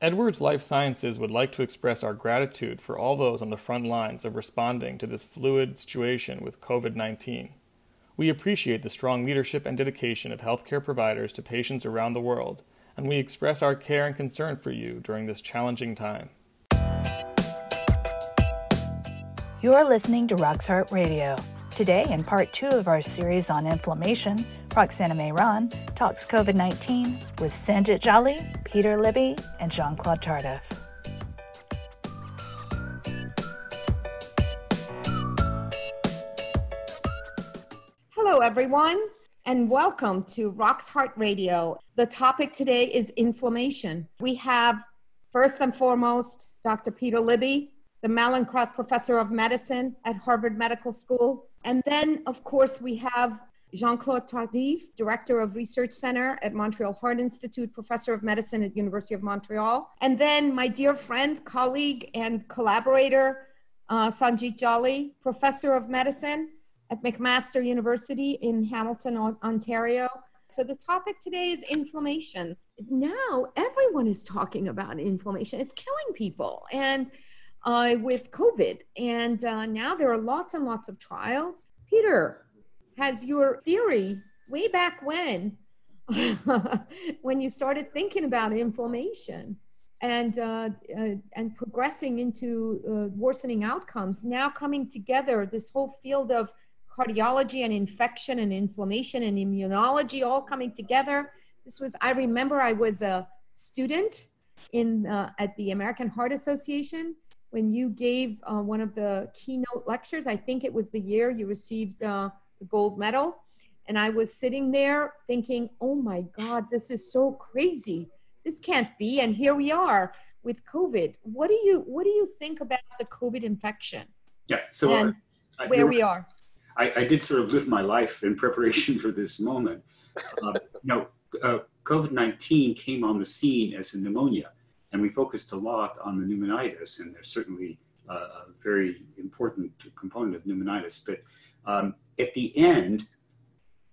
Edwards Lifesciences would like to express our gratitude for all those on the front lines of responding to this fluid situation with COVID 19. We appreciate the strong leadership and dedication of healthcare providers to patients around the world, and we express our care and concern for you during this challenging time. You're listening to Rock's Heart Radio. Today, in part two of our series on inflammation, Roxana Mehran talks COVID 19 with Sanjit Jolly, Peter Libby, and Jean Claude Tardif. Hello, everyone, and welcome to Rock's Heart Radio. The topic today is inflammation. We have, first and foremost, Dr. Peter Libby, the Mallinckrodt Professor of Medicine at Harvard Medical School. And then, of course, we have Jean Claude Tardif, Director of Research Center at Montreal Heart Institute, Professor of Medicine at University of Montreal. And then my dear friend, colleague, and collaborator, uh, Sanjit Jolly, Professor of Medicine at McMaster University in Hamilton, Ontario. So the topic today is inflammation. Now everyone is talking about inflammation. It's killing people. And uh, with COVID. And uh, now there are lots and lots of trials. Peter, has your theory way back when, when you started thinking about inflammation and, uh, uh and progressing into uh, worsening outcomes, now coming together, this whole field of cardiology and infection and inflammation and immunology all coming together. This was, I remember I was a student in uh, at the American Heart Association when you gave uh, one of the keynote lectures. I think it was the year you received uh, the gold medal. And I was sitting there thinking, oh my God, this is so crazy. This can't be. And here we are with COVID. What do you what do you think about the COVID infection? Yeah, so and uh, where we are. I, I, did sort of live my life in preparation for this moment. Uh, know, uh, COVID 19 came on the scene as a pneumonia and we focused a lot on the pneumonitis, and there's certainly a very important component of pneumonitis. But um, at the end,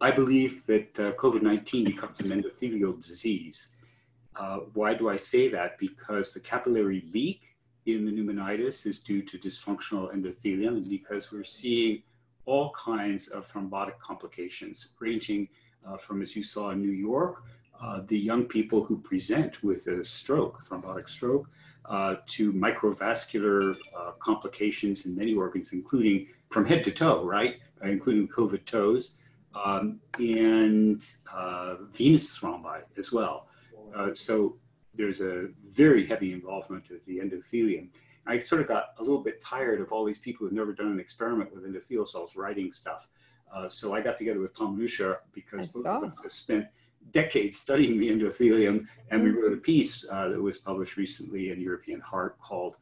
I believe that uh, COVID 19 becomes an endothelial disease. Uh, why do I say that? Because the capillary leak in the pneumonitis is due to dysfunctional endothelium, and because we're seeing all kinds of thrombotic complications, ranging uh, from, as you saw in New York, uh, the young people who present with a stroke, a thrombotic stroke, uh, to microvascular uh, complications in many organs, including from head to toe, right? Uh, including COVID toes, um, and uh, venous thrombi as well. so there's a very heavy involvement of the endothelium. I sort of got a little bit tired of all these people who've never done an experiment with endothelial cells writing stuff. so I got together with Tom Lüscher because both of us have spent decades studying the endothelium, and we wrote a piece uh, that was published recently in European Heart called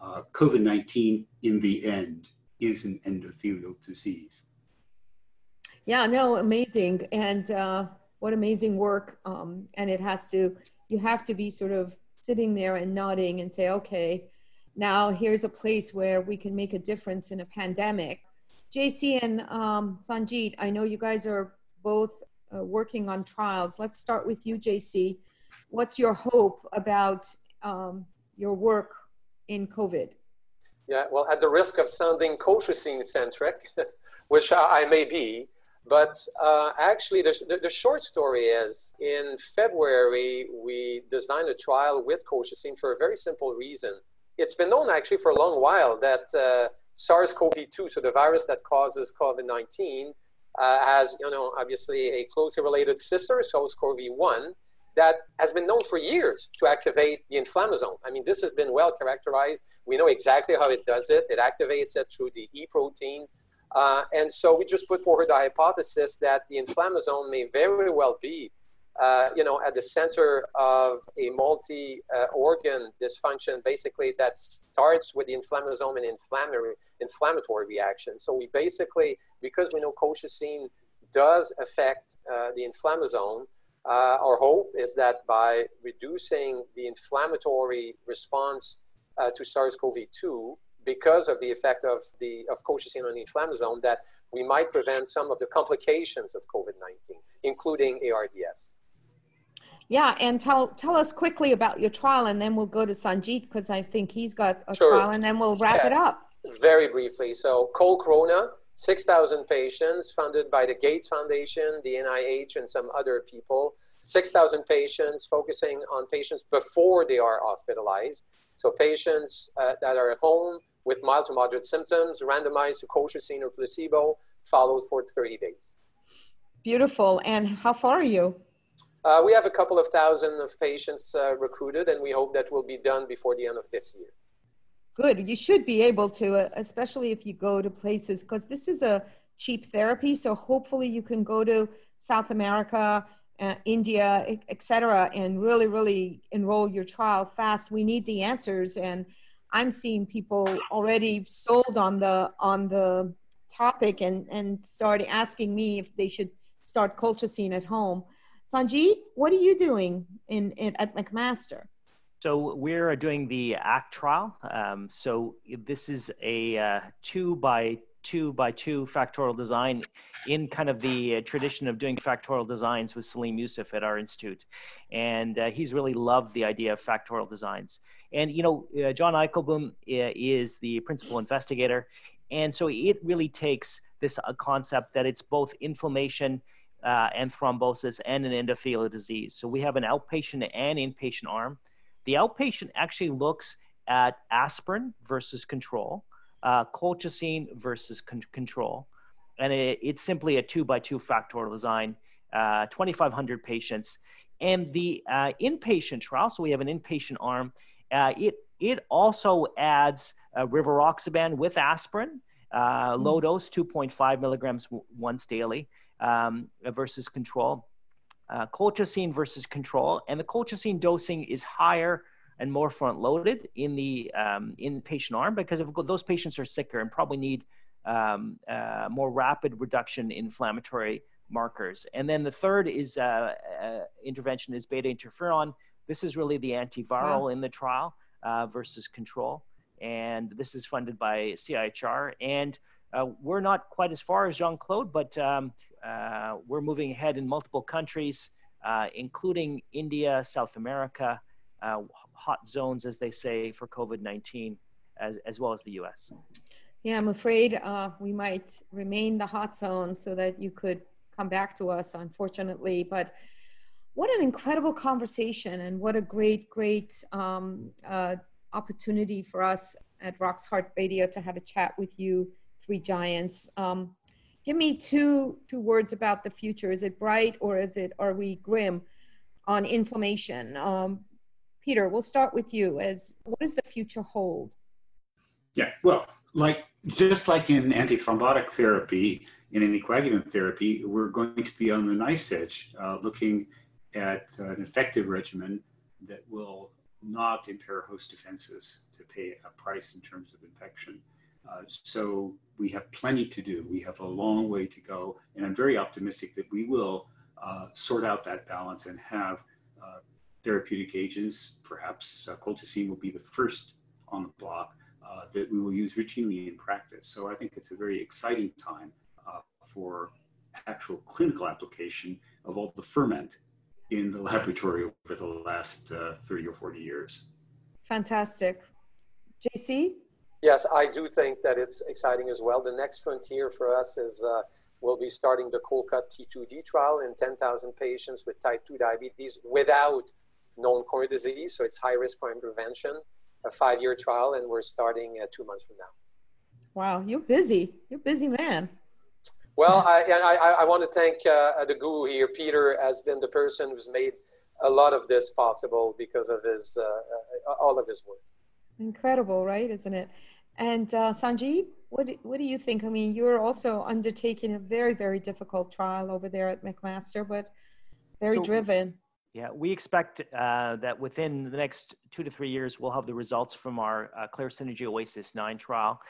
uh, COVID 19 in the End is an Endothelial Disease. Yeah, no, amazing. And uh, what amazing work. Um, and it has to, you have to be sort of sitting there and nodding and say, okay, now here's a place where we can make a difference in a pandemic. JC and um, Sanjit, I know you guys are both uh, working on trials. Let's start with you, JC. What's your hope about um, your work in COVID? Yeah, well, at the risk of sounding Colchicine centric, which I, may be, but uh, actually, the, the, the, short story is in February, we designed a trial with colchicine for a very simple reason. It's been known actually for a long while that uh, SARS CoV 2, so the virus that causes COVID 19, uh, has, you know, obviously a closely related sister, SARS-CoV-1, that has been known for years to activate the inflammasome. I mean, this has been well characterized. We know exactly how it does it. It activates it through the E protein. Uh, and so we just put forward the hypothesis that the inflammasome may very well be uh, you know, at the center of a multi-organ dysfunction, basically that starts with the inflammasome and inflammatory inflammatory reaction. So we basically, because we know colchicine does affect uh, the inflammasome, uh, our hope is that by reducing the inflammatory response uh, to SARS-CoV-2, because of the effect of the of colchicine on the inflammasome, that we might prevent some of the complications of COVID-19, including ARDS. Yeah, and tell tell us quickly about your trial, and then we'll go to Sanjit because I think he's got a Sure. trial, and then we'll wrap Yeah. it up. Very briefly, so COLCORONA, 6,000 patients funded by the Gates Foundation, the NIH, and some other people. 6,000 patients focusing on patients before they are hospitalized. So patients uh, that are at home with mild to moderate symptoms, randomized to colchicine or placebo, followed for 30 days. Beautiful. And how far are you? Uh, we have a couple of thousand of patients uh, recruited, and we hope that will be done before the end of this year. Good. You should be able to, uh, especially if you go to places, because this is a cheap therapy. So hopefully you can go to South America, uh, India, et cetera, and really, really enroll your trial fast. We need the answers, and I'm seeing people already sold on the on the topic and and start asking me if they should start colchicine at home. Sanjit, what are you doing in, in at McMaster? So we're doing the ACT trial. Um, so this is a uh, two by two by two factorial design in kind of the uh, tradition of doing factorial designs with Salim Yusuf at our institute. And uh, he's really loved the idea of factorial designs. And, you know, uh, John Eikelboom uh, is the principal investigator. And so it really takes this uh, concept that it's both inflammation uh, and thrombosis and an endothelial disease. So we have an outpatient and inpatient arm. The outpatient actually looks at aspirin versus control, uh, colchicine versus con- control, and it, it's simply a two by two factorial design, uh, 2,500 patients. And the uh, inpatient trial, so we have an inpatient arm, uh, it, it also adds uh, rivaroxaban with aspirin, uh, low dose, 2.5 milligrams w- once daily um, versus control uh, colchicine versus control, and the colchicine dosing is higher and more front loaded in the um, inpatient arm because if those patients are sicker and probably need um, uh, more rapid reduction in inflammatory markers. And then the third is uh, uh, intervention is beta interferon. This is really the antiviral in the trial uh, versus control, and this is funded by CIHR. And uh, we're not quite as far as Jean Claude, but um, uh, we're moving ahead in multiple countries, uh, including India, South America, uh, hot zones, as they say, for COVID 19, as, as well as the US. Yeah, I'm afraid uh, we might remain the hot zone so that you could come back to us, unfortunately. But what an incredible conversation, and what a great, great um, uh, opportunity for us at Rock's Heart Radio to have a chat with you, three giants. Um, give me two two words about the future. Is it bright or is it are we grim on inflammation? Um, Peter, we'll start with you. As what does the future hold? Yeah, well, like just like in antithrombotic therapy, in anticoagulant therapy, we're going to be on the knife's edge, uh, looking at uh, an effective regimen that will not impair host defenses to pay a price in terms of infection. Uh, so we have plenty to do. We have a long way to go, and I'm very optimistic that we will uh, sort out that balance and have uh, therapeutic agents. Perhaps uh, colchicine will be the first on the block uh, that we will use routinely in practice. So I think it's a very exciting time uh, for actual clinical application of all the ferment in the laboratory over the last uh, 30 or 40 years. Fantastic. JC? Yes, I do think that it's exciting as well. The next frontier for us is uh, we'll be starting the COLCOT-T2D trial in 10,000 patients with type 2 diabetes without known coronary disease. So it's high risk for intervention, a five year trial, and we're starting uh, two months from now. Wow, you're busy. You're a busy man. Well, I, and I, I want to thank uh, the guru here. Peter has been the person who's made a lot of this possible because of his uh, uh, all of his work. Incredible, right? Isn't it? And uh, Sanjeev, what do, what do you think? I mean, you're also undertaking a very very difficult trial over there at McMaster, but very So- driven. Yeah, we expect uh, that within the next two to three years, we'll have the results from our uh, Clear Synergy Oasis 9 trial.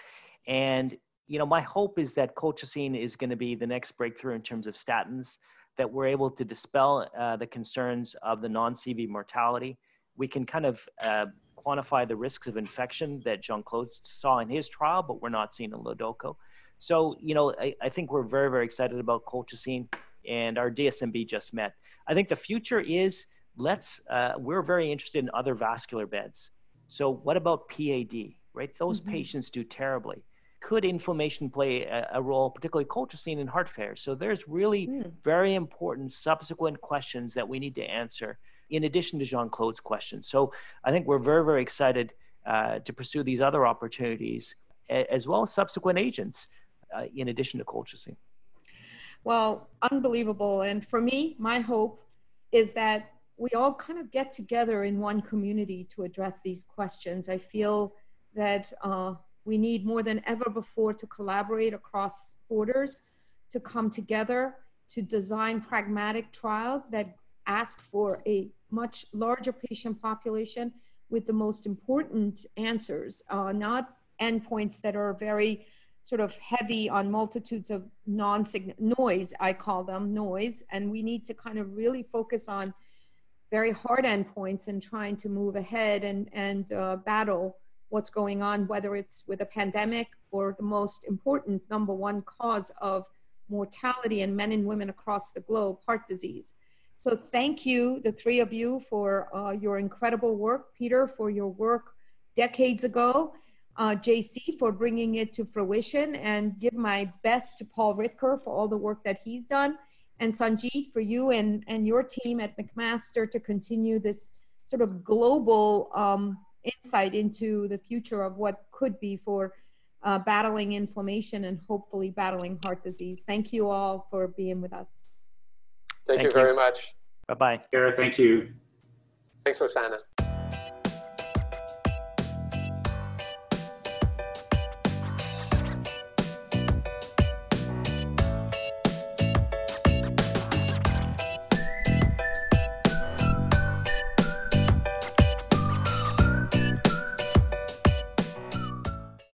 And, you know, my hope is that colchicine is going to be the next breakthrough in terms of statins, that we're able to dispel uh, the concerns of the non CV mortality. We can kind of uh, quantify the risks of infection that Jean Claude saw in his trial, but we're not seeing in Lodoco. So, you know, I, I think we're very, very excited about colchicine, and our DSMB just met. I think the future is let's, uh, we're very interested in other vascular beds. So what about PAD, right? Those mm-hmm. patients do terribly. Could inflammation play a, a, role, particularly colchicine in heart failure? So there's really mm. very important subsequent questions that we need to answer in addition to Jean-Claude's questions. So I think we're very, very excited uh, to pursue these other opportunities as well as subsequent agents uh, in addition to colchicine. Well, unbelievable. And for me, my hope is that we all kind of get together in one community to address these questions. I feel that uh, we need more than ever before to collaborate across borders, to come together, to design pragmatic trials that ask for a much larger patient population with the most important answers, uh, not endpoints that are very sort of heavy on multitudes of non noise, I call them noise. And we need to kind of really focus on very hard endpoints and trying to move ahead and, and uh, battle what's going on, whether it's with a pandemic or the most important number one cause of mortality in men and women across the globe, heart disease. So thank you, the three of you, for uh, your incredible work. Peter, for your work decades ago uh, JC for bringing it to fruition and give my best to Paul Ridker for all the work that he's done. And Sanjit for you and, and your team at McMaster to continue this sort of global um, insight into the future of what could be for uh, battling inflammation and hopefully battling heart disease. Thank you all for being with us. Thank, thank you very much. Bye bye. Kara, thank you. Thanks, Rosanna.